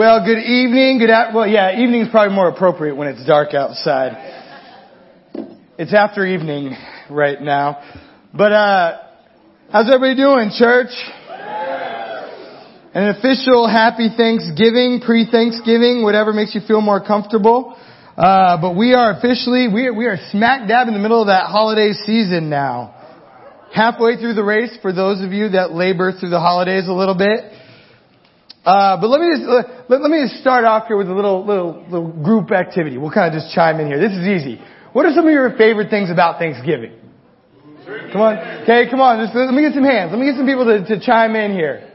Well, good evening. Good well, yeah, evening is probably more appropriate when it's dark outside. It's after evening right now. But, uh, how's everybody doing, church? An official happy Thanksgiving, pre-Thanksgiving, whatever makes you feel more comfortable. Uh, but we are officially, we are, we are smack dab in the middle of that holiday season now. Halfway through the race for those of you that labor through the holidays a little bit. Uh, but let me just let, let, me just start off here with a little little little group activity. We'll kind of just chime in here. This is easy. What are some of your favorite things about Thanksgiving? Come on, okay, come on. Just, let me get some hands. Let me get some people to, to chime in here.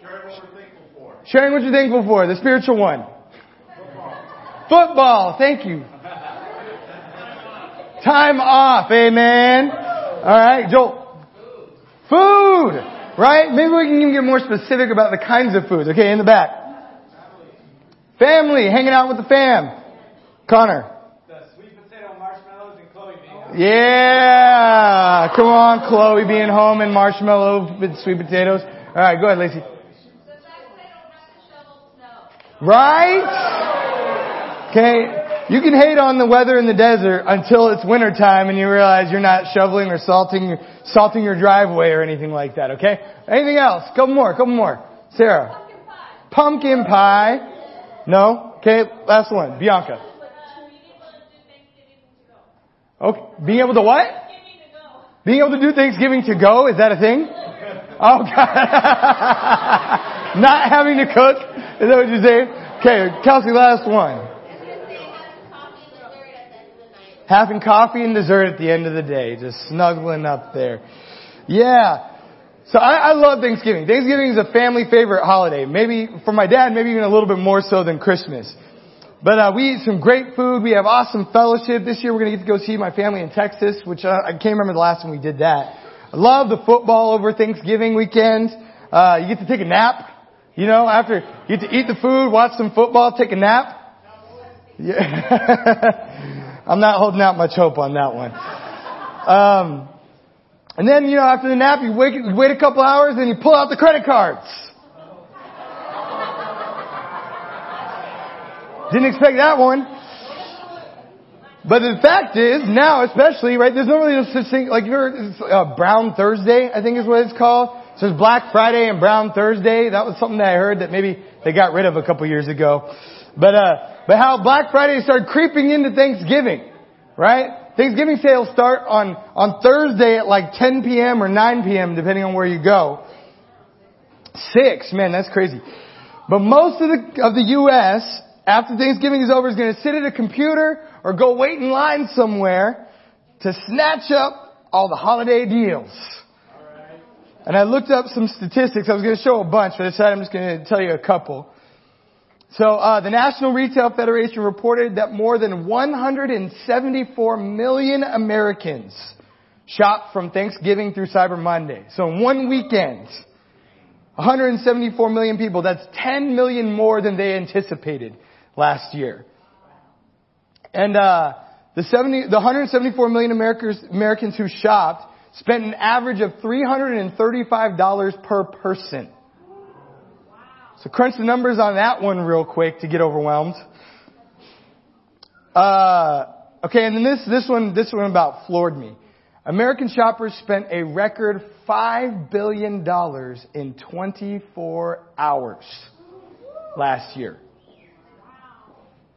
Sharing what we're thankful for. Sharing what you're thankful for. The spiritual one. Football. Football. Thank you. Time off. Amen. All right, Joel. Food. Right? Maybe we can even get more specific about the kinds of foods. Okay, in the back. Family, hanging out with the fam. Connor. The sweet potato marshmallows and Chloe being Yeah! Come on, Chloe being home and marshmallow with sweet potatoes. Alright, go ahead, Lacey. Right? Okay. You can hate on the weather in the desert until it's winter time and you realize you're not shoveling or salting, salting your driveway or anything like that, okay? Anything else? Couple more, couple more. Sarah. Pumpkin pie. Pumpkin pie. No? Okay, last one. Bianca. Okay, being able to what? Being able to do Thanksgiving to go, is that a thing? Oh God. Not having to cook? Is that what you're saying? Okay, Kelsey, last one. Having coffee and dessert at the end of the day, just snuggling up there. Yeah. So I, I love Thanksgiving. Thanksgiving is a family favorite holiday. Maybe for my dad, maybe even a little bit more so than Christmas. But uh, we eat some great food. We have awesome fellowship. This year we're going to get to go see my family in Texas, which uh, I can't remember the last time we did that. I love the football over Thanksgiving weekend. Uh, you get to take a nap. You know, after you get to eat the food, watch some football, take a nap. Yeah. I'm not holding out much hope on that one. Um, and then, you know, after the nap, you wait, you wait a couple hours and you pull out the credit cards. Didn't expect that one. But the fact is, now especially, right, there's no really no such thing, like you're, uh, Brown Thursday, I think is what it's called. So it's Black Friday and Brown Thursday. That was something that I heard that maybe they got rid of a couple years ago. But, uh, but how Black Friday started creeping into Thanksgiving, right? Thanksgiving sales start on, on Thursday at like 10 p.m. or 9 p.m. depending on where you go. Six, man, that's crazy. But most of the, of the U.S., after Thanksgiving is over, is going to sit at a computer or go wait in line somewhere to snatch up all the holiday deals. And I looked up some statistics. I was going to show a bunch, but I decided I'm just going to tell you a couple. So uh, the National Retail Federation reported that more than 174 million Americans shopped from Thanksgiving through Cyber Monday. So in one weekend, 174 million people. That's 10 million more than they anticipated last year. And uh, the 70, the 174 million Americans, Americans who shopped spent an average of $335 per person. So crunch the numbers on that one real quick to get overwhelmed. Uh, okay, and then this this one this one about floored me. American shoppers spent a record five billion dollars in 24 hours last year.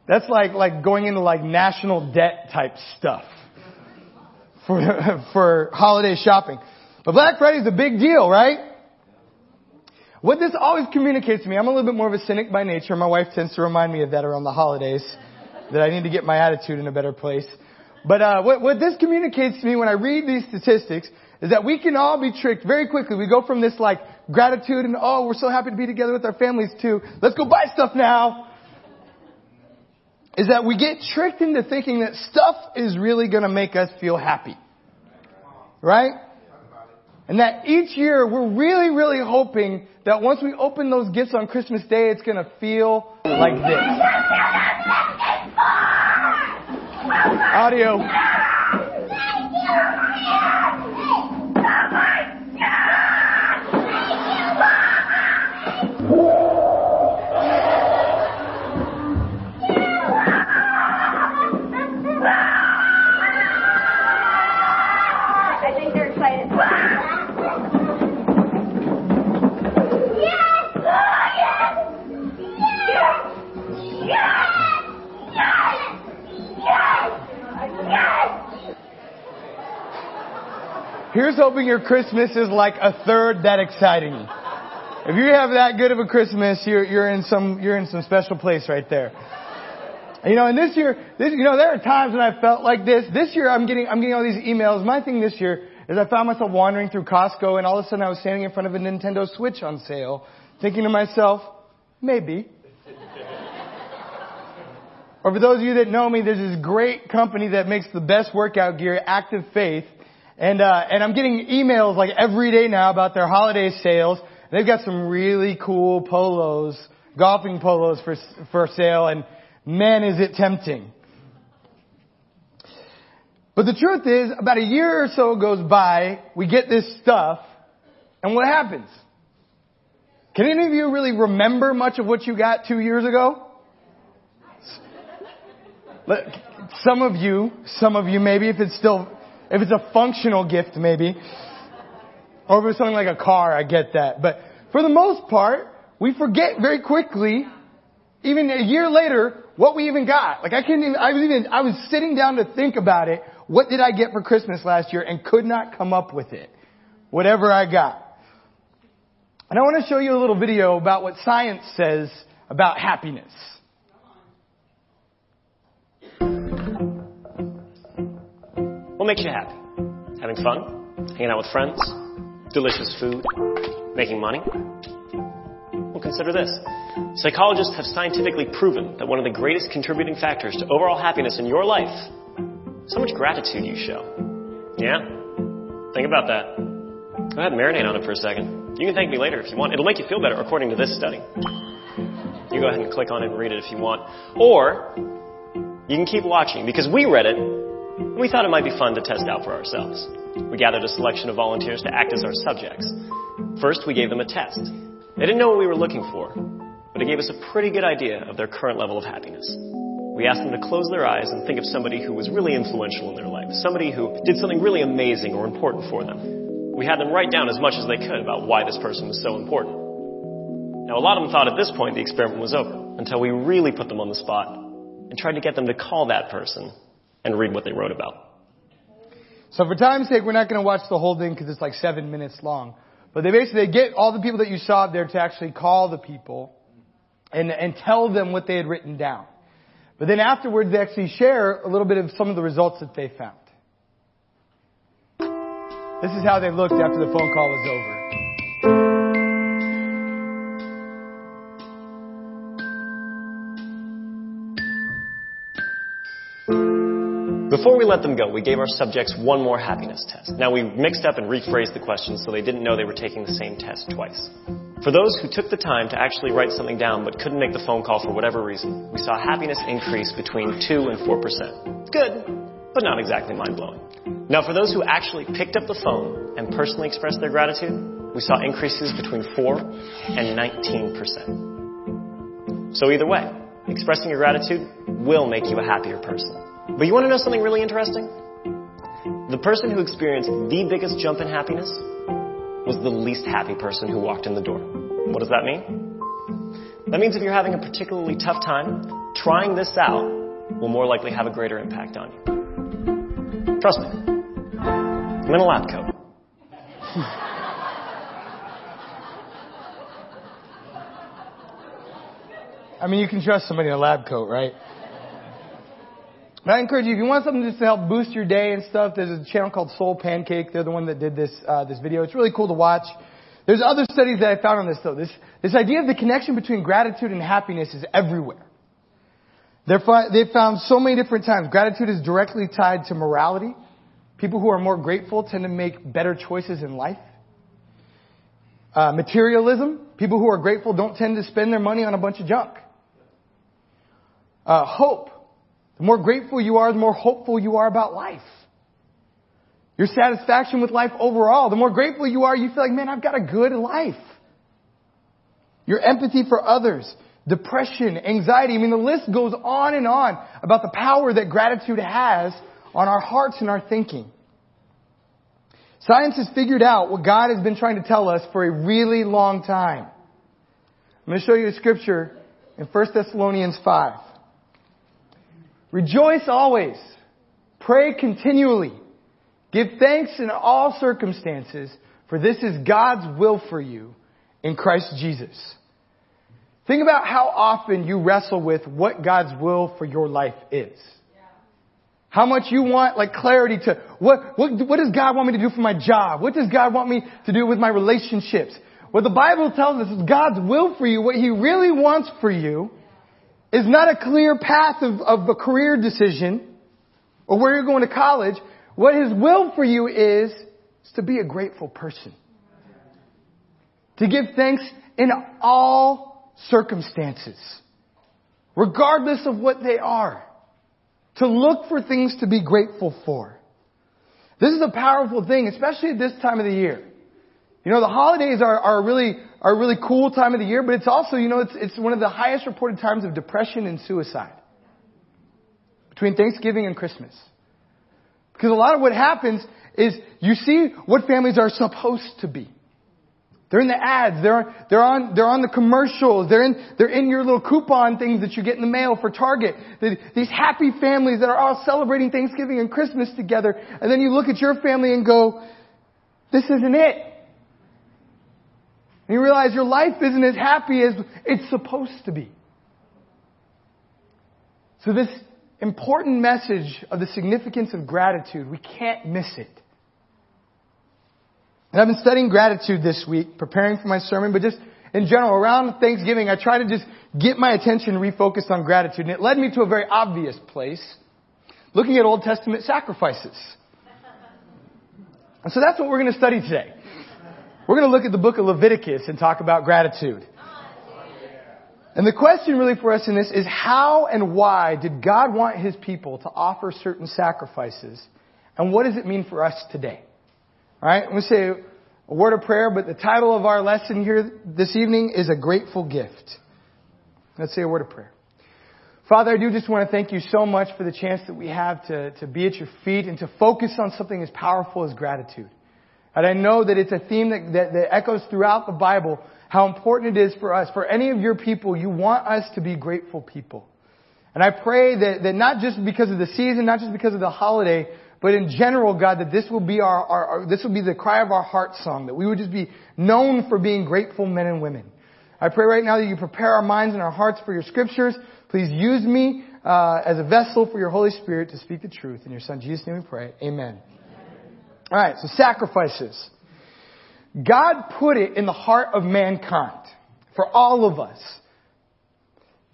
That's like like going into like national debt type stuff for for holiday shopping. But Black Friday is a big deal, right? What this always communicates to me, I'm a little bit more of a cynic by nature. My wife tends to remind me of that around the holidays, that I need to get my attitude in a better place. But uh, what, what this communicates to me when I read these statistics is that we can all be tricked very quickly. We go from this like gratitude and oh, we're so happy to be together with our families to let's go buy stuff now. Is that we get tricked into thinking that stuff is really going to make us feel happy. Right? And that each year we're really, really hoping that once we open those gifts on Christmas Day, it's going to feel like this. Audio. Here's hoping your Christmas is like a third that exciting. If you have that good of a Christmas, you're, you're in some, you're in some special place right there. You know, and this year, this, you know, there are times when I felt like this. This year I'm getting, I'm getting all these emails. My thing this year is I found myself wandering through Costco and all of a sudden I was standing in front of a Nintendo Switch on sale, thinking to myself, maybe. or for those of you that know me, there's this great company that makes the best workout gear, Active Faith. And, uh, and I'm getting emails like every day now about their holiday sales. They've got some really cool polos, golfing polos for, for sale and man is it tempting. But the truth is, about a year or so goes by, we get this stuff, and what happens? Can any of you really remember much of what you got two years ago? Some of you, some of you maybe, if it's still, if it's a functional gift maybe, or if it's something like a car, I get that. But for the most part, we forget very quickly, even a year later, what we even got. Like I couldn't even, I was even, I was sitting down to think about it. What did I get for Christmas last year and could not come up with it. Whatever I got. And I want to show you a little video about what science says about happiness. What makes you happy? Having fun? Hanging out with friends? Delicious food? Making money? Well, consider this. Psychologists have scientifically proven that one of the greatest contributing factors to overall happiness in your life is how much gratitude you show. Yeah? Think about that. Go ahead and marinate on it for a second. You can thank me later if you want. It'll make you feel better according to this study. You go ahead and click on it and read it if you want. Or you can keep watching because we read it we thought it might be fun to test out for ourselves. We gathered a selection of volunteers to act as our subjects. First, we gave them a test. They didn't know what we were looking for, but it gave us a pretty good idea of their current level of happiness. We asked them to close their eyes and think of somebody who was really influential in their life, somebody who did something really amazing or important for them. We had them write down as much as they could about why this person was so important. Now, a lot of them thought at this point the experiment was over until we really put them on the spot and tried to get them to call that person and read what they wrote about. So for time's sake, we're not going to watch the whole thing because it's like seven minutes long. But they basically get all the people that you saw there to actually call the people and, and tell them what they had written down. But then afterwards, they actually share a little bit of some of the results that they found. This is how they looked after the phone call was over. Before we let them go, we gave our subjects one more happiness test. Now we mixed up and rephrased the questions so they didn't know they were taking the same test twice. For those who took the time to actually write something down but couldn't make the phone call for whatever reason, we saw happiness increase between 2 and 4%. Good, but not exactly mind blowing. Now for those who actually picked up the phone and personally expressed their gratitude, we saw increases between 4 and 19%. So either way, expressing your gratitude will make you a happier person. But you want to know something really interesting? The person who experienced the biggest jump in happiness was the least happy person who walked in the door. What does that mean? That means if you're having a particularly tough time, trying this out will more likely have a greater impact on you. Trust me. I'm in a lab coat. I mean, you can trust somebody in a lab coat, right? But I encourage you, if you want something just to help boost your day and stuff, there's a channel called Soul Pancake. They're the one that did this, uh, this video. It's really cool to watch. There's other studies that I found on this though. This, this idea of the connection between gratitude and happiness is everywhere. They're they've found so many different times. Gratitude is directly tied to morality. People who are more grateful tend to make better choices in life. Uh, materialism. People who are grateful don't tend to spend their money on a bunch of junk. Uh, hope. The more grateful you are, the more hopeful you are about life. Your satisfaction with life overall, the more grateful you are, you feel like, man, I've got a good life. Your empathy for others, depression, anxiety, I mean, the list goes on and on about the power that gratitude has on our hearts and our thinking. Science has figured out what God has been trying to tell us for a really long time. I'm going to show you a scripture in 1 Thessalonians 5. Rejoice always. Pray continually. Give thanks in all circumstances, for this is God's will for you in Christ Jesus. Think about how often you wrestle with what God's will for your life is. How much you want like clarity to what, what, what does God want me to do for my job? What does God want me to do with my relationships? What the Bible tells us is God's will for you, what He really wants for you, is not a clear path of, of a career decision or where you're going to college. What His will for you is, is to be a grateful person. To give thanks in all circumstances. Regardless of what they are. To look for things to be grateful for. This is a powerful thing, especially at this time of the year. You know, the holidays are, are really, are a really cool time of the year, but it's also, you know, it's, it's one of the highest reported times of depression and suicide. Between Thanksgiving and Christmas. Because a lot of what happens is you see what families are supposed to be. They're in the ads. They're, they're on, they're on the commercials. They're in, they're in your little coupon things that you get in the mail for Target. These happy families that are all celebrating Thanksgiving and Christmas together. And then you look at your family and go, this isn't it. And you realize your life isn't as happy as it's supposed to be. So this important message of the significance of gratitude, we can't miss it. And I've been studying gratitude this week, preparing for my sermon, but just in general, around Thanksgiving, I try to just get my attention refocused on gratitude. And it led me to a very obvious place, looking at Old Testament sacrifices. And so that's what we're going to study today. We're going to look at the book of Leviticus and talk about gratitude. And the question really for us in this is how and why did God want His people to offer certain sacrifices? And what does it mean for us today? Alright, I'm going to say a word of prayer, but the title of our lesson here this evening is a grateful gift. Let's say a word of prayer. Father, I do just want to thank you so much for the chance that we have to, to be at your feet and to focus on something as powerful as gratitude. And I know that it's a theme that, that, that echoes throughout the Bible, how important it is for us. For any of your people, you want us to be grateful people. And I pray that, that not just because of the season, not just because of the holiday, but in general, God, that this will be our, our, our, this will be the cry of our heart song, that we would just be known for being grateful men and women. I pray right now that you prepare our minds and our hearts for your scriptures. Please use me uh, as a vessel for your Holy Spirit to speak the truth. In your Son Jesus' name we pray. Amen. All right, so sacrifices. God put it in the heart of mankind, for all of us,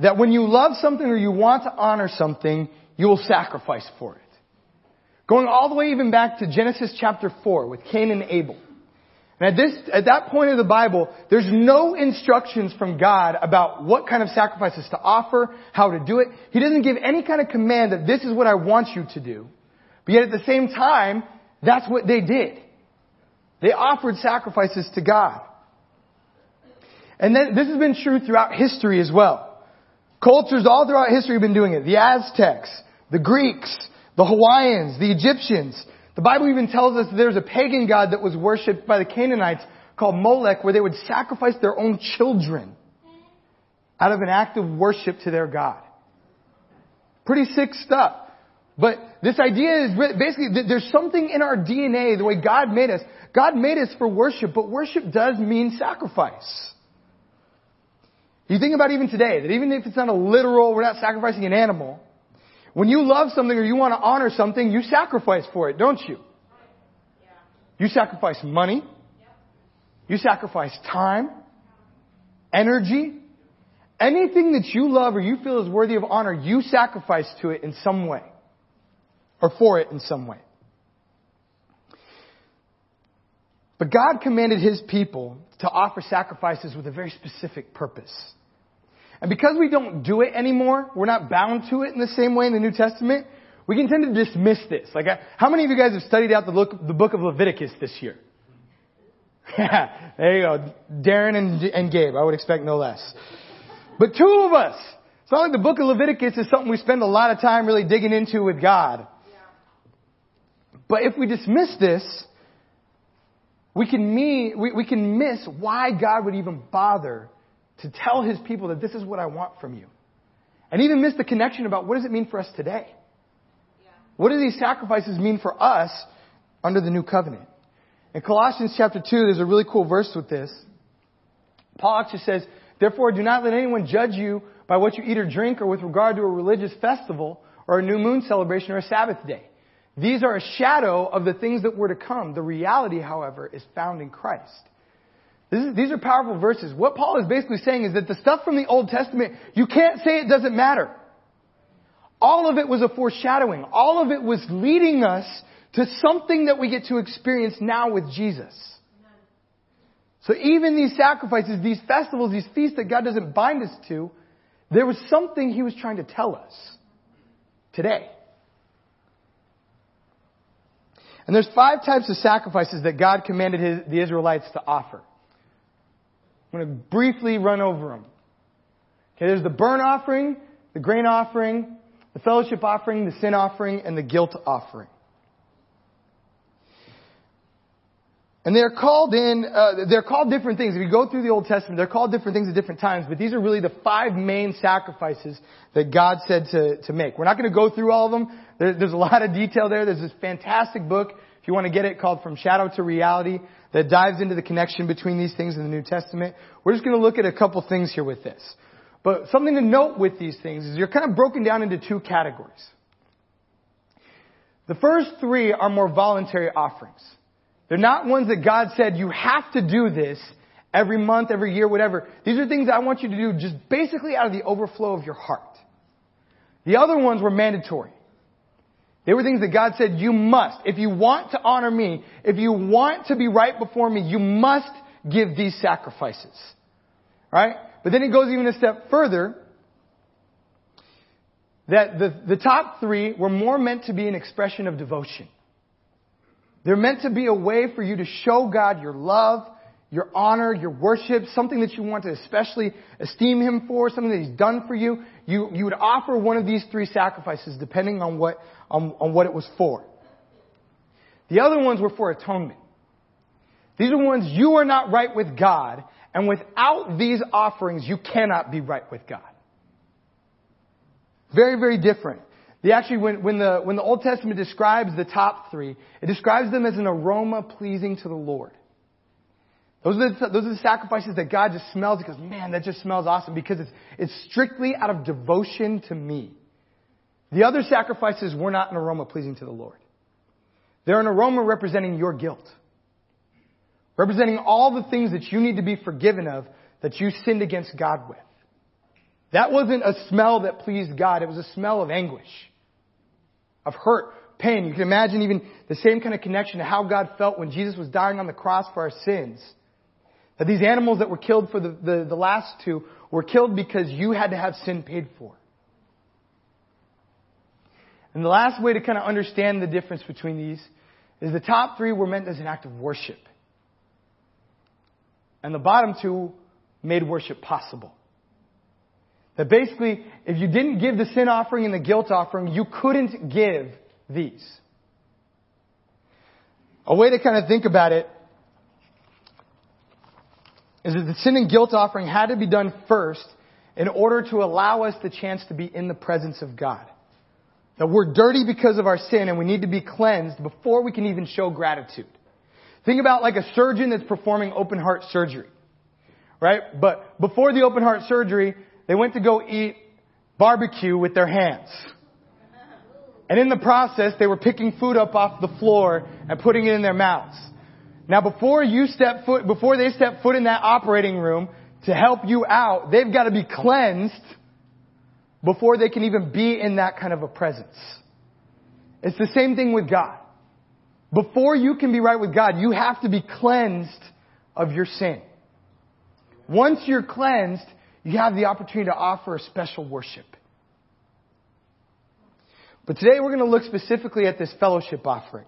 that when you love something or you want to honor something, you will sacrifice for it. Going all the way even back to Genesis chapter 4 with Cain and Abel. And at this, at that point of the Bible, there's no instructions from God about what kind of sacrifices to offer, how to do it. He doesn't give any kind of command that this is what I want you to do. But yet at the same time, that's what they did. They offered sacrifices to God. And then, this has been true throughout history as well. Cultures all throughout history have been doing it. The Aztecs, the Greeks, the Hawaiians, the Egyptians. The Bible even tells us there's a pagan god that was worshipped by the Canaanites called Molech where they would sacrifice their own children out of an act of worship to their God. Pretty sick stuff. But this idea is basically that there's something in our DNA, the way God made us. God made us for worship, but worship does mean sacrifice. You think about even today, that even if it's not a literal, we're not sacrificing an animal, when you love something or you want to honor something, you sacrifice for it, don't you? You sacrifice money. You sacrifice time, energy, anything that you love or you feel is worthy of honor, you sacrifice to it in some way. Or for it in some way. But God commanded His people to offer sacrifices with a very specific purpose. And because we don't do it anymore, we're not bound to it in the same way in the New Testament, we can tend to dismiss this. Like, uh, how many of you guys have studied out the, look, the book of Leviticus this year? Yeah, there you go. Darren and, and Gabe, I would expect no less. But two of us. It's not like the book of Leviticus is something we spend a lot of time really digging into with God. But if we dismiss this, we can, mean, we, we can miss why God would even bother to tell his people that this is what I want from you. And even miss the connection about what does it mean for us today? Yeah. What do these sacrifices mean for us under the new covenant. In Colossians chapter 2, there's a really cool verse with this. Paul actually says, Therefore, do not let anyone judge you by what you eat or drink or with regard to a religious festival or a new moon celebration or a Sabbath day. These are a shadow of the things that were to come. The reality, however, is found in Christ. Is, these are powerful verses. What Paul is basically saying is that the stuff from the Old Testament, you can't say it doesn't matter. All of it was a foreshadowing. All of it was leading us to something that we get to experience now with Jesus. So even these sacrifices, these festivals, these feasts that God doesn't bind us to, there was something He was trying to tell us today. And there's five types of sacrifices that God commanded his, the Israelites to offer. I'm going to briefly run over them. Okay, there's the burnt offering, the grain offering, the fellowship offering, the sin offering, and the guilt offering. And they're called in, uh, they're called different things. If you go through the Old Testament, they're called different things at different times, but these are really the five main sacrifices that God said to, to make. We're not going to go through all of them. There, there's a lot of detail there. There's this fantastic book, if you want to get it, called From Shadow to Reality, that dives into the connection between these things in the New Testament. We're just going to look at a couple things here with this. But something to note with these things is you're kind of broken down into two categories. The first three are more voluntary offerings. They're not ones that God said you have to do this every month, every year, whatever. These are things I want you to do just basically out of the overflow of your heart. The other ones were mandatory. They were things that God said you must. If you want to honor me, if you want to be right before me, you must give these sacrifices. Right? But then it goes even a step further that the, the top three were more meant to be an expression of devotion. They're meant to be a way for you to show God your love, your honor, your worship, something that you want to especially esteem Him for, something that He's done for you. You, you would offer one of these three sacrifices depending on what, on, on what it was for. The other ones were for atonement. These are ones you are not right with God, and without these offerings, you cannot be right with God. Very, very different. They actually, when, when, the, when the Old Testament describes the top three, it describes them as an aroma pleasing to the Lord. Those are, the, those are the sacrifices that God just smells because, man, that just smells awesome because it's, it's strictly out of devotion to me. The other sacrifices were not an aroma pleasing to the Lord. They're an aroma representing your guilt. Representing all the things that you need to be forgiven of that you sinned against God with. That wasn't a smell that pleased God. It was a smell of anguish, of hurt, pain. You can imagine even the same kind of connection to how God felt when Jesus was dying on the cross for our sins. That these animals that were killed for the, the, the last two were killed because you had to have sin paid for. And the last way to kind of understand the difference between these is the top three were meant as an act of worship. And the bottom two made worship possible. That basically, if you didn't give the sin offering and the guilt offering, you couldn't give these. A way to kind of think about it is that the sin and guilt offering had to be done first in order to allow us the chance to be in the presence of God. That we're dirty because of our sin and we need to be cleansed before we can even show gratitude. Think about like a surgeon that's performing open heart surgery. Right? But before the open heart surgery, they went to go eat barbecue with their hands. And in the process, they were picking food up off the floor and putting it in their mouths. Now before you step foot, before they step foot in that operating room to help you out, they've got to be cleansed before they can even be in that kind of a presence. It's the same thing with God. Before you can be right with God, you have to be cleansed of your sin. Once you're cleansed, you have the opportunity to offer a special worship. But today we're going to look specifically at this fellowship offering.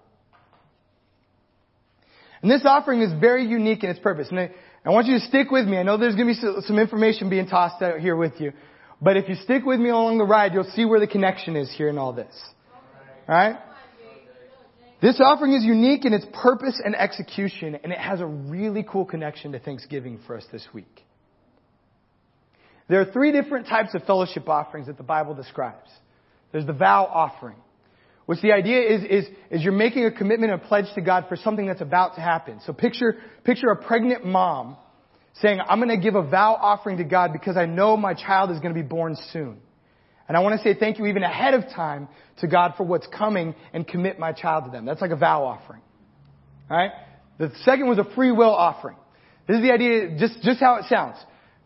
And this offering is very unique in its purpose. And I, I want you to stick with me. I know there's going to be some information being tossed out here with you. But if you stick with me along the ride, you'll see where the connection is here in all this. Alright? This offering is unique in its purpose and execution, and it has a really cool connection to Thanksgiving for us this week. There are three different types of fellowship offerings that the Bible describes. There's the vow offering, which the idea is, is, is you're making a commitment, a pledge to God for something that's about to happen. So picture, picture a pregnant mom saying, I'm going to give a vow offering to God because I know my child is going to be born soon. And I want to say thank you even ahead of time to God for what's coming and commit my child to them. That's like a vow offering. Alright? The second was a free will offering. This is the idea, just, just how it sounds.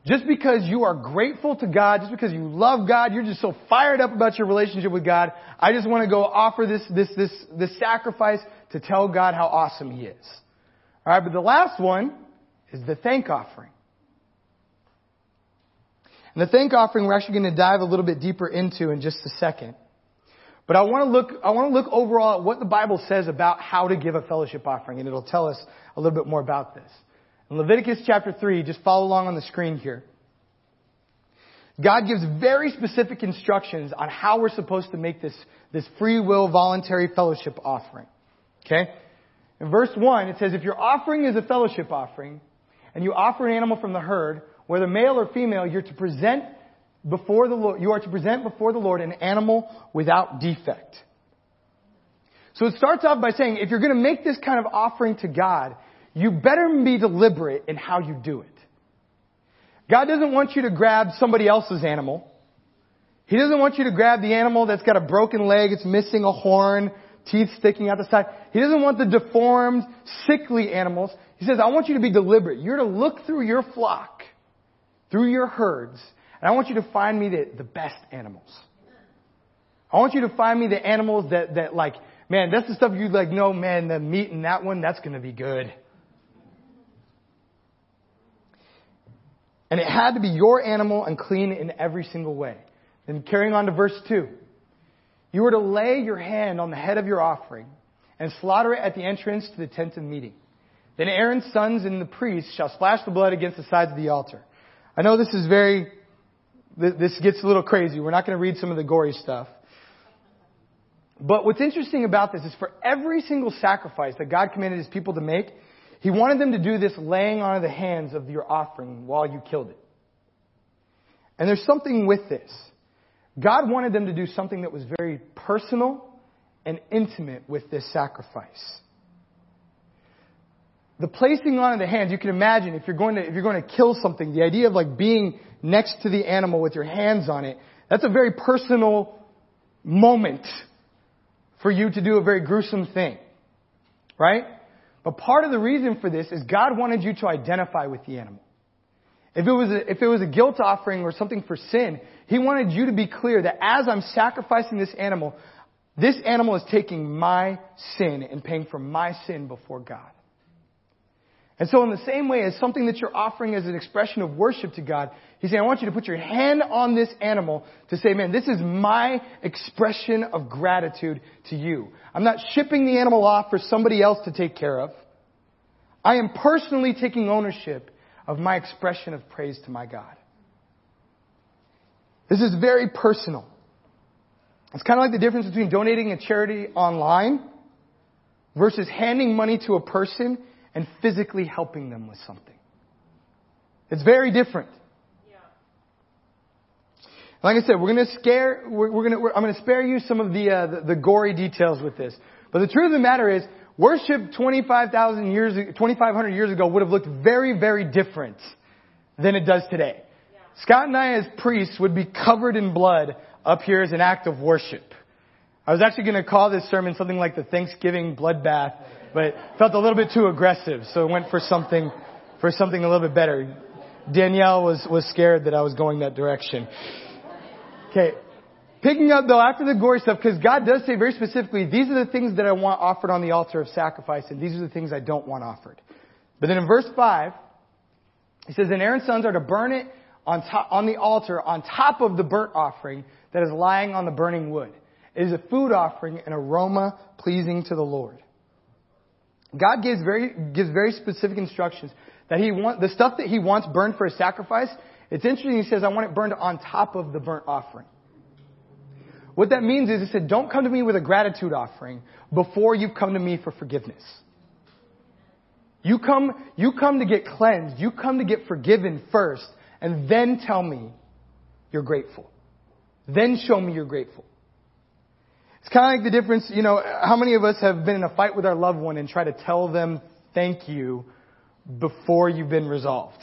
Just because you are grateful to God, just because you love God, you're just so fired up about your relationship with God, I just want to go offer this, this, this, this sacrifice to tell God how awesome He is. Alright, but the last one is the thank offering. And the thank offering we're actually going to dive a little bit deeper into in just a second. But I want to look, I want to look overall at what the Bible says about how to give a fellowship offering, and it'll tell us a little bit more about this. In Leviticus chapter 3, just follow along on the screen here. God gives very specific instructions on how we're supposed to make this, this free will voluntary fellowship offering. Okay? In verse 1, it says, if your offering is a fellowship offering, and you offer an animal from the herd, whether male or female, you're to present before the Lord, you are to present before the Lord an animal without defect. So it starts off by saying, if you're going to make this kind of offering to God, you better be deliberate in how you do it. God doesn't want you to grab somebody else's animal. He doesn't want you to grab the animal that's got a broken leg, it's missing a horn, teeth sticking out the side. He doesn't want the deformed, sickly animals. He says, I want you to be deliberate. You're to look through your flock, through your herds, and I want you to find me the, the best animals. I want you to find me the animals that, that like, man, that's the stuff you like, no, man, the meat in that one, that's gonna be good. And it had to be your animal and clean in every single way. Then carrying on to verse 2. You were to lay your hand on the head of your offering and slaughter it at the entrance to the tent of meeting. Then Aaron's sons and the priests shall splash the blood against the sides of the altar. I know this is very, this gets a little crazy. We're not going to read some of the gory stuff. But what's interesting about this is for every single sacrifice that God commanded his people to make, he wanted them to do this laying on of the hands of your offering while you killed it. And there's something with this. God wanted them to do something that was very personal and intimate with this sacrifice. The placing on of the hands, you can imagine if you're going to, if you're going to kill something, the idea of like being next to the animal with your hands on it, that's a very personal moment for you to do a very gruesome thing. Right? But part of the reason for this is God wanted you to identify with the animal. If it was a, if it was a guilt offering or something for sin, He wanted you to be clear that as I'm sacrificing this animal, this animal is taking my sin and paying for my sin before God. And so in the same way as something that you're offering as an expression of worship to God, He's saying, I want you to put your hand on this animal to say, man, this is my expression of gratitude to you. I'm not shipping the animal off for somebody else to take care of. I am personally taking ownership of my expression of praise to my God. This is very personal. It's kind of like the difference between donating a charity online versus handing money to a person and physically helping them with something. It's very different. Like I said, we're going to scare. We're, we're going to. I'm going to spare you some of the, uh, the, the gory details with this. But the truth of the matter is, worship 25,000 years, 2,500 years ago would have looked very, very different than it does today. Yeah. Scott and I, as priests, would be covered in blood up here as an act of worship. I was actually going to call this sermon something like the Thanksgiving bloodbath, but felt a little bit too aggressive, so went for something, for something a little bit better. Danielle was, was scared that I was going that direction. Okay. Picking up though after the gory stuff, because God does say very specifically, these are the things that I want offered on the altar of sacrifice, and these are the things I don't want offered. But then in verse 5, he says, And Aaron's sons are to burn it on, top, on the altar on top of the burnt offering that is lying on the burning wood. It is a food offering, an aroma pleasing to the Lord. God gives very, gives very specific instructions that he want, the stuff that he wants burned for a sacrifice, it's interesting, he says, I want it burned on top of the burnt offering. What that means is he said, don't come to me with a gratitude offering before you've come to me for forgiveness. You come, you come to get cleansed. You come to get forgiven first and then tell me you're grateful. Then show me you're grateful. It's kind of like the difference, you know, how many of us have been in a fight with our loved one and try to tell them thank you before you've been resolved?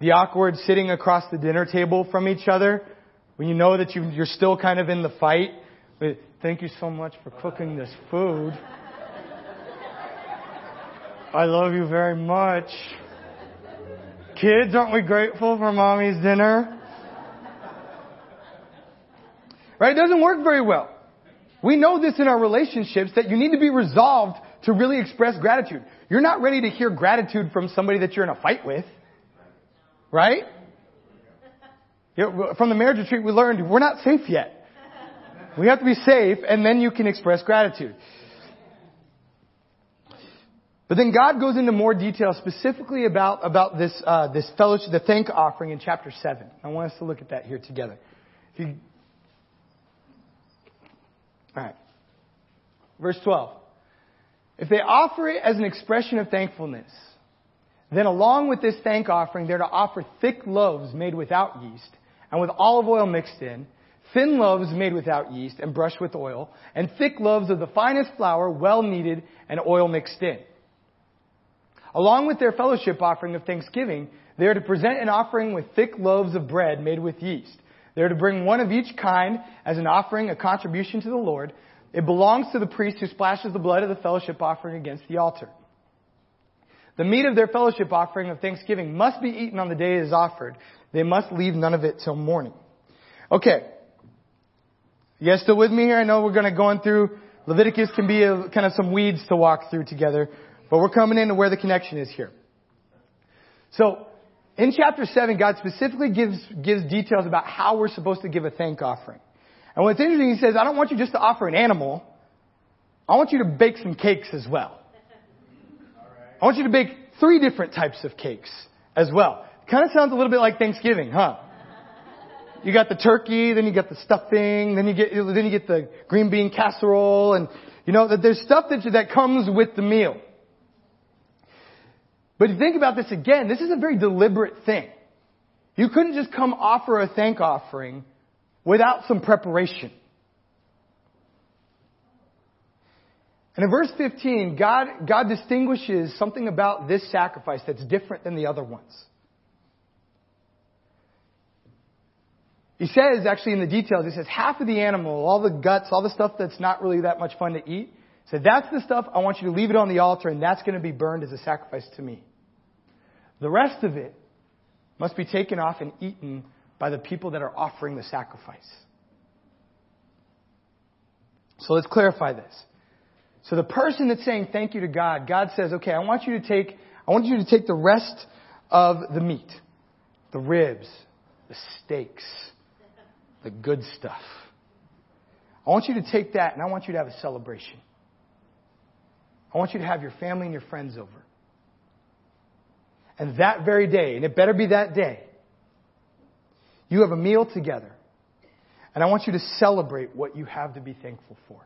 The awkward sitting across the dinner table from each other when you know that you, you're still kind of in the fight. Thank you so much for cooking this food. I love you very much. Kids, aren't we grateful for mommy's dinner? Right? It doesn't work very well. We know this in our relationships that you need to be resolved to really express gratitude. You're not ready to hear gratitude from somebody that you're in a fight with. Right? From the marriage retreat, we learned we're not safe yet. We have to be safe, and then you can express gratitude. But then God goes into more detail specifically about, about this, uh, this fellowship, the thank offering in chapter 7. I want us to look at that here together. If you all right. Verse 12. If they offer it as an expression of thankfulness, then along with this thank offering, they're to offer thick loaves made without yeast and with olive oil mixed in, thin loaves made without yeast and brushed with oil, and thick loaves of the finest flour, well kneaded and oil mixed in. Along with their fellowship offering of thanksgiving, they are to present an offering with thick loaves of bread made with yeast they're to bring one of each kind as an offering, a contribution to the Lord. It belongs to the priest who splashes the blood of the fellowship offering against the altar. The meat of their fellowship offering of thanksgiving must be eaten on the day it is offered. They must leave none of it till morning. Okay. You guys still with me here? I know we're going to go on through Leviticus can be a, kind of some weeds to walk through together, but we're coming into where the connection is here. So, in chapter 7, God specifically gives, gives details about how we're supposed to give a thank offering. And what's interesting, he says, I don't want you just to offer an animal. I want you to bake some cakes as well. I want you to bake three different types of cakes as well. Kind of sounds a little bit like Thanksgiving, huh? You got the turkey, then you got the stuffing, then you get then you get the green bean casserole, and you know that there's stuff that that comes with the meal. But if you think about this again, this is a very deliberate thing. You couldn't just come offer a thank offering without some preparation. And in verse 15, God, God distinguishes something about this sacrifice that's different than the other ones. He says, actually in the details, he says half of the animal, all the guts, all the stuff that's not really that much fun to eat, said, that's the stuff I want you to leave it on the altar and that's going to be burned as a sacrifice to me. The rest of it must be taken off and eaten by the people that are offering the sacrifice. So let's clarify this. So the person that's saying thank you to God, God says, okay, I want you to take, I want you to take the rest of the meat, the ribs, the steaks, the good stuff. I want you to take that and I want you to have a celebration. I want you to have your family and your friends over. And that very day, and it better be that day, you have a meal together. And I want you to celebrate what you have to be thankful for.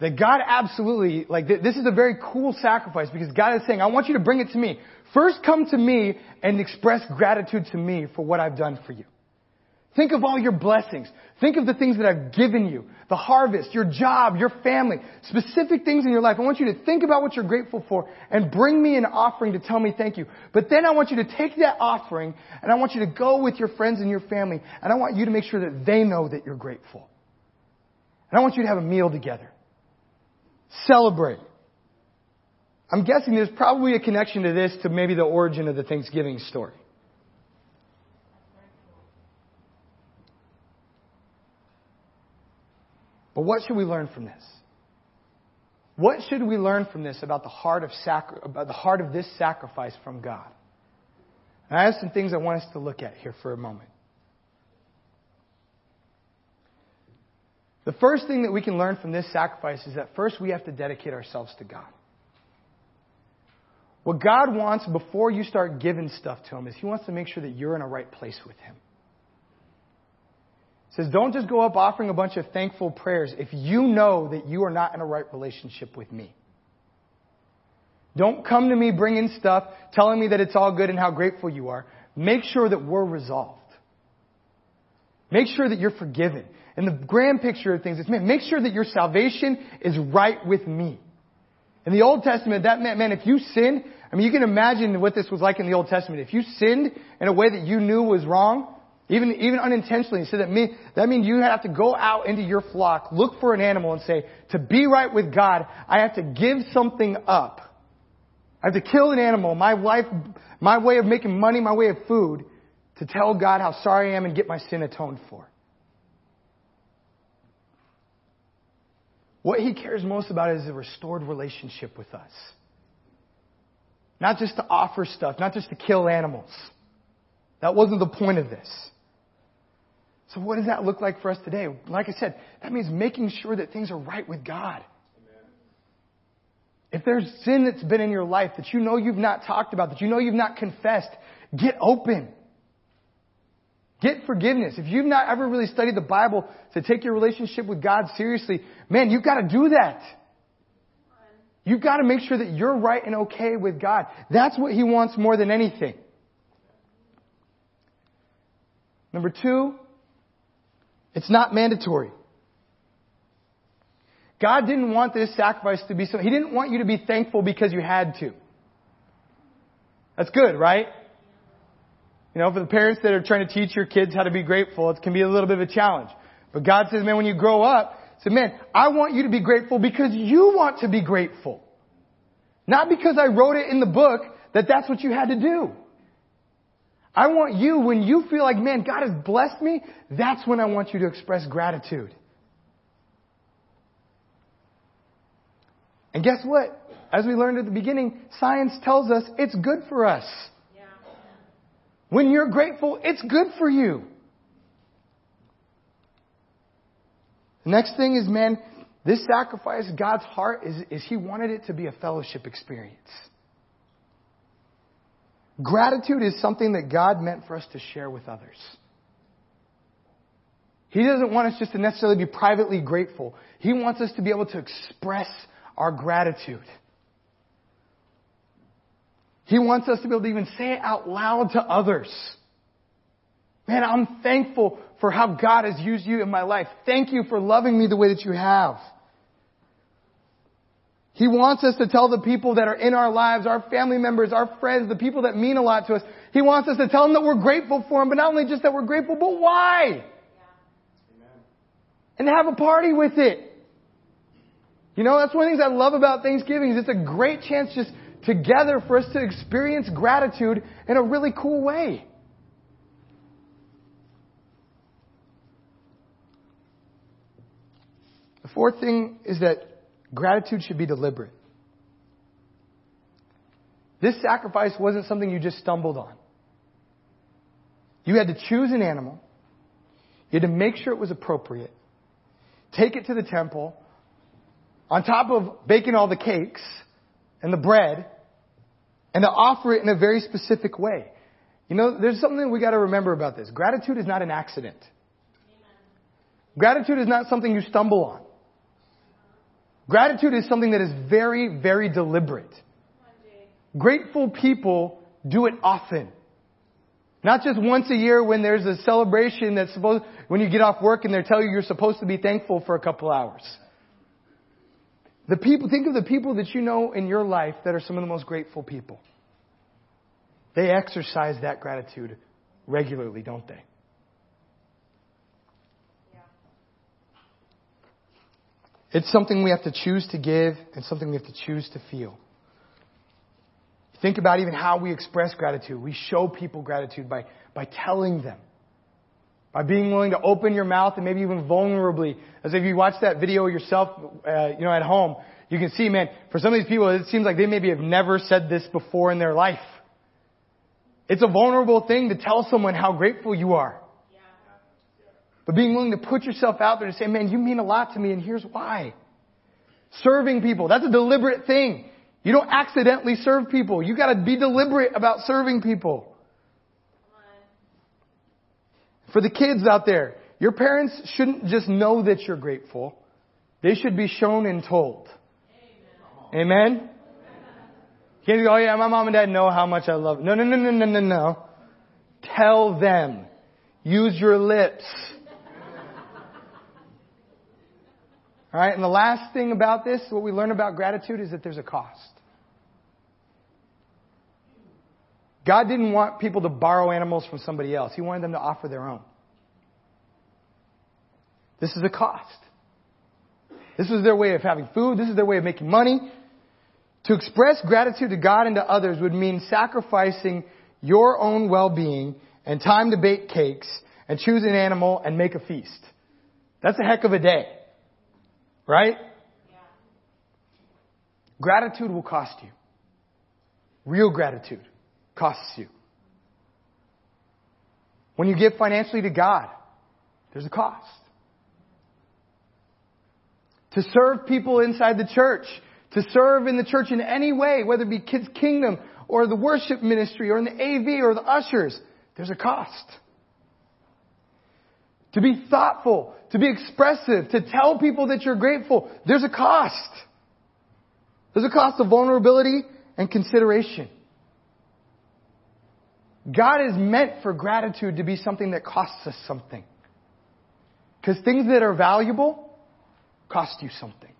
That God absolutely, like, this is a very cool sacrifice because God is saying, I want you to bring it to me. First come to me and express gratitude to me for what I've done for you. Think of all your blessings. Think of the things that I've given you. The harvest, your job, your family, specific things in your life. I want you to think about what you're grateful for and bring me an offering to tell me thank you. But then I want you to take that offering and I want you to go with your friends and your family and I want you to make sure that they know that you're grateful. And I want you to have a meal together. Celebrate. I'm guessing there's probably a connection to this to maybe the origin of the Thanksgiving story. But what should we learn from this? What should we learn from this about the heart of, sacri- about the heart of this sacrifice from God? And I have some things I want us to look at here for a moment. The first thing that we can learn from this sacrifice is that first we have to dedicate ourselves to God. What God wants before you start giving stuff to Him is He wants to make sure that you're in a right place with Him says, don't just go up offering a bunch of thankful prayers if you know that you are not in a right relationship with me. Don't come to me bringing stuff, telling me that it's all good and how grateful you are. Make sure that we're resolved. Make sure that you're forgiven. And the grand picture of things is, man, make sure that your salvation is right with me. In the Old Testament, that meant, man, if you sinned, I mean, you can imagine what this was like in the Old Testament. If you sinned in a way that you knew was wrong, even, even unintentionally, so that, mean, that means you have to go out into your flock, look for an animal and say, to be right with God, I have to give something up. I have to kill an animal, my life, my way of making money, my way of food, to tell God how sorry I am and get my sin atoned for. What he cares most about is a restored relationship with us. Not just to offer stuff, not just to kill animals. That wasn't the point of this. So what does that look like for us today? Like I said, that means making sure that things are right with God. If there's sin that's been in your life that you know you've not talked about, that you know you've not confessed, get open. Get forgiveness. If you've not ever really studied the Bible to take your relationship with God seriously, man, you've got to do that. You've got to make sure that you're right and okay with God. That's what He wants more than anything. Number two, it's not mandatory. God didn't want this sacrifice to be so, He didn't want you to be thankful because you had to. That's good, right? You know, for the parents that are trying to teach your kids how to be grateful, it can be a little bit of a challenge. But God says, man, when you grow up, say, man, I want you to be grateful because you want to be grateful. Not because I wrote it in the book that that's what you had to do. I want you, when you feel like, man, God has blessed me, that's when I want you to express gratitude. And guess what? As we learned at the beginning, science tells us it's good for us. Yeah. When you're grateful, it's good for you. The next thing is, man, this sacrifice, God's heart, is, is He wanted it to be a fellowship experience. Gratitude is something that God meant for us to share with others. He doesn't want us just to necessarily be privately grateful. He wants us to be able to express our gratitude. He wants us to be able to even say it out loud to others. Man, I'm thankful for how God has used you in my life. Thank you for loving me the way that you have. He wants us to tell the people that are in our lives, our family members, our friends, the people that mean a lot to us, He wants us to tell them that we're grateful for them, but not only just that we're grateful, but why? Yeah. And have a party with it. You know, that's one of the things I love about Thanksgiving is it's a great chance just together for us to experience gratitude in a really cool way. The fourth thing is that gratitude should be deliberate. This sacrifice wasn't something you just stumbled on. You had to choose an animal. You had to make sure it was appropriate. Take it to the temple on top of baking all the cakes and the bread and to offer it in a very specific way. You know, there's something we got to remember about this. Gratitude is not an accident. Gratitude is not something you stumble on. Gratitude is something that is very, very deliberate. Grateful people do it often. Not just once a year when there's a celebration that's supposed, when you get off work and they tell you you're supposed to be thankful for a couple hours. The people, think of the people that you know in your life that are some of the most grateful people. They exercise that gratitude regularly, don't they? It's something we have to choose to give and something we have to choose to feel. Think about even how we express gratitude. We show people gratitude by, by telling them. By being willing to open your mouth and maybe even vulnerably, as if you watch that video yourself, uh, you know, at home, you can see, man, for some of these people, it seems like they maybe have never said this before in their life. It's a vulnerable thing to tell someone how grateful you are. But being willing to put yourself out there to say, man, you mean a lot to me and here's why. Serving people, that's a deliberate thing. You don't accidentally serve people. You gotta be deliberate about serving people. For the kids out there, your parents shouldn't just know that you're grateful. They should be shown and told. Amen? Amen? Can't go, oh yeah, my mom and dad know how much I love. No, no, no, no, no, no, no. Tell them. Use your lips. Alright, and the last thing about this, what we learn about gratitude is that there's a cost. God didn't want people to borrow animals from somebody else. He wanted them to offer their own. This is a cost. This is their way of having food. This is their way of making money. To express gratitude to God and to others would mean sacrificing your own well-being and time to bake cakes and choose an animal and make a feast. That's a heck of a day. Right? Yeah. Gratitude will cost you. Real gratitude costs you. When you give financially to God, there's a cost. To serve people inside the church, to serve in the church in any way, whether it be Kids Kingdom or the worship ministry or in the AV or the ushers, there's a cost. To be thoughtful, to be expressive, to tell people that you're grateful, there's a cost. There's a cost of vulnerability and consideration. God is meant for gratitude to be something that costs us something. Because things that are valuable cost you something.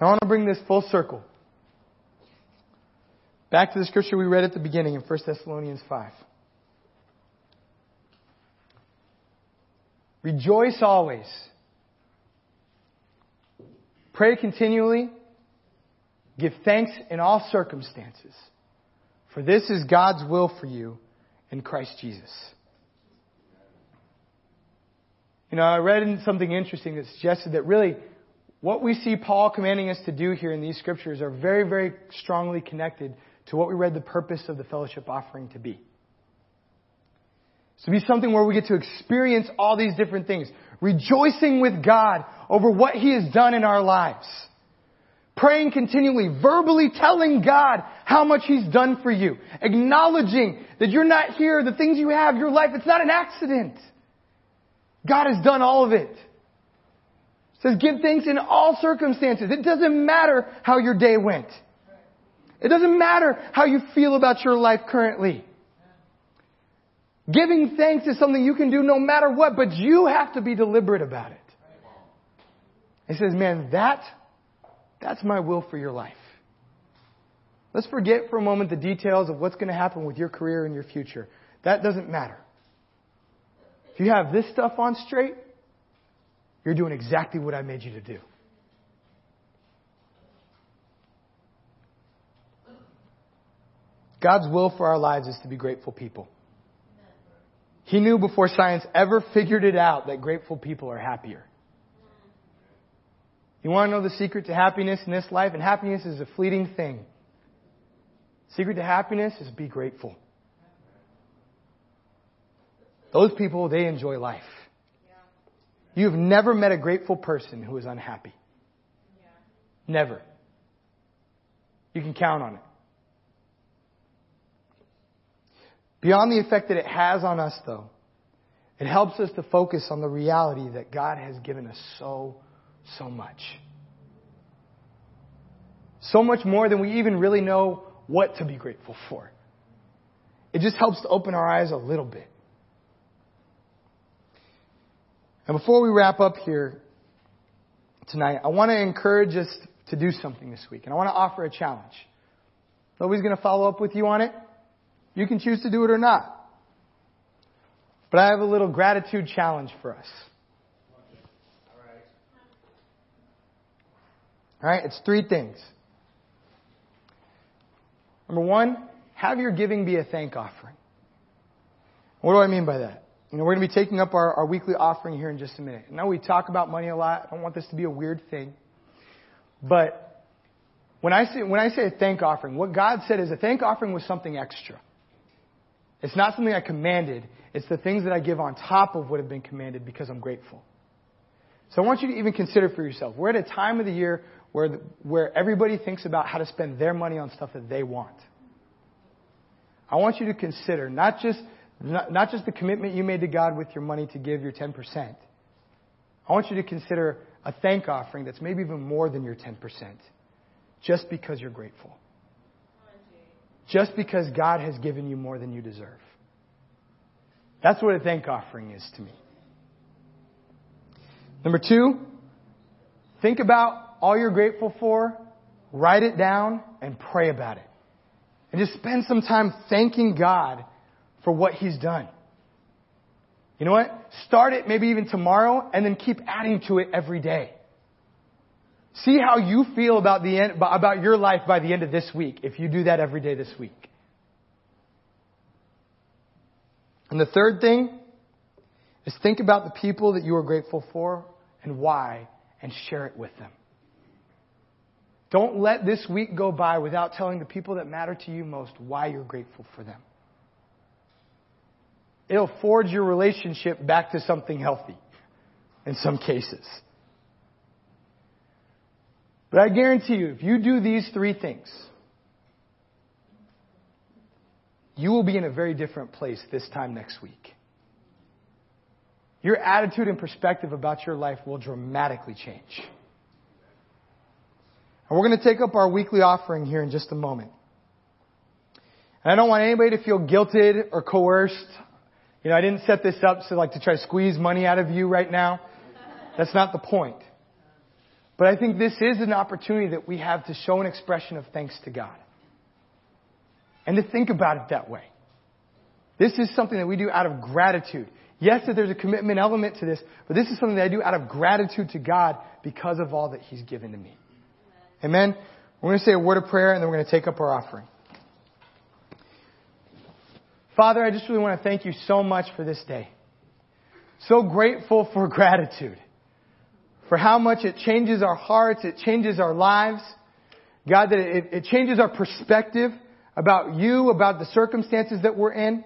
I want to bring this full circle. Back to the scripture we read at the beginning in 1 Thessalonians 5. Rejoice always. Pray continually. Give thanks in all circumstances. For this is God's will for you in Christ Jesus. You know, I read something interesting that suggested that really what we see Paul commanding us to do here in these scriptures are very, very strongly connected to what we read the purpose of the fellowship offering to be. To be something where we get to experience all these different things. Rejoicing with God over what He has done in our lives. Praying continually, verbally telling God how much He's done for you. Acknowledging that you're not here, the things you have, your life, it's not an accident. God has done all of it. It says give thanks in all circumstances. It doesn't matter how your day went. It doesn't matter how you feel about your life currently. Giving thanks is something you can do no matter what, but you have to be deliberate about it. He says, man, that, that's my will for your life. Let's forget for a moment the details of what's going to happen with your career and your future. That doesn't matter. If you have this stuff on straight, you're doing exactly what I made you to do. God's will for our lives is to be grateful people. He knew before science ever figured it out that grateful people are happier. You want to know the secret to happiness in this life? And happiness is a fleeting thing. Secret to happiness is be grateful. Those people, they enjoy life. You've never met a grateful person who is unhappy. Never. You can count on it. Beyond the effect that it has on us, though, it helps us to focus on the reality that God has given us so, so much. So much more than we even really know what to be grateful for. It just helps to open our eyes a little bit. And before we wrap up here tonight, I want to encourage us to do something this week. And I want to offer a challenge. Nobody's going to follow up with you on it. You can choose to do it or not. But I have a little gratitude challenge for us. All right, it's three things. Number one, have your giving be a thank offering. What do I mean by that? You know, we're going to be taking up our, our weekly offering here in just a minute. Now we talk about money a lot. I don't want this to be a weird thing. But when I say, when I say a thank offering, what God said is a thank offering was something extra. It's not something I commanded. It's the things that I give on top of what have been commanded because I'm grateful. So I want you to even consider for yourself. We're at a time of the year where, the, where everybody thinks about how to spend their money on stuff that they want. I want you to consider not just, not, not just the commitment you made to God with your money to give your 10%. I want you to consider a thank offering that's maybe even more than your 10%, just because you're grateful just because God has given you more than you deserve. That's what a thank offering is to me. Number two, think about all you're grateful for, write it down, and pray about it. And just spend some time thanking God for what He's done. You know what? Start it maybe even tomorrow and then keep adding to it every day. See how you feel about the end, about your life by the end of this week if you do that every day this week. And the third thing is think about the people that you are grateful for and why and share it with them. Don't let this week go by without telling the people that matter to you most why you're grateful for them. It'll forge your relationship back to something healthy in some cases. But I guarantee you, if you do these three things, you will be in a very different place this time next week. Your attitude and perspective about your life will dramatically change. And we're going to take up our weekly offering here in just a moment. And I don't want anybody to feel guilted or coerced. You know, I didn't set this up to like to try to squeeze money out of you right now. That's not the point. But I think this is an opportunity that we have to show an expression of thanks to God and to think about it that way. This is something that we do out of gratitude. Yes, that there's a commitment element to this, but this is something that I do out of gratitude to God because of all that He's given to me. Amen. We're going to say a word of prayer and then we're going to take up our offering. Father, I just really want to thank you so much for this day. So grateful for gratitude. For how much it changes our hearts, it changes our lives. God, that it, it changes our perspective about you, about the circumstances that we're in.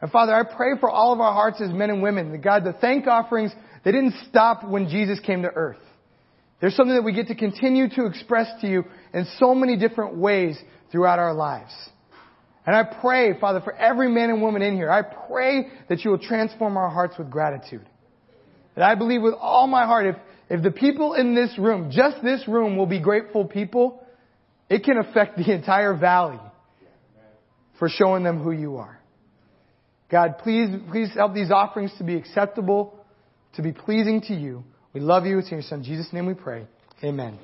And Father, I pray for all of our hearts as men and women that God, the thank offerings, they didn't stop when Jesus came to earth. There's something that we get to continue to express to you in so many different ways throughout our lives. And I pray, Father, for every man and woman in here, I pray that you will transform our hearts with gratitude. That I believe with all my heart, if, if the people in this room, just this room will be grateful people, it can affect the entire valley for showing them who you are. God, please, please help these offerings to be acceptable, to be pleasing to you. We love you. It's in your son Jesus' name we pray. Amen.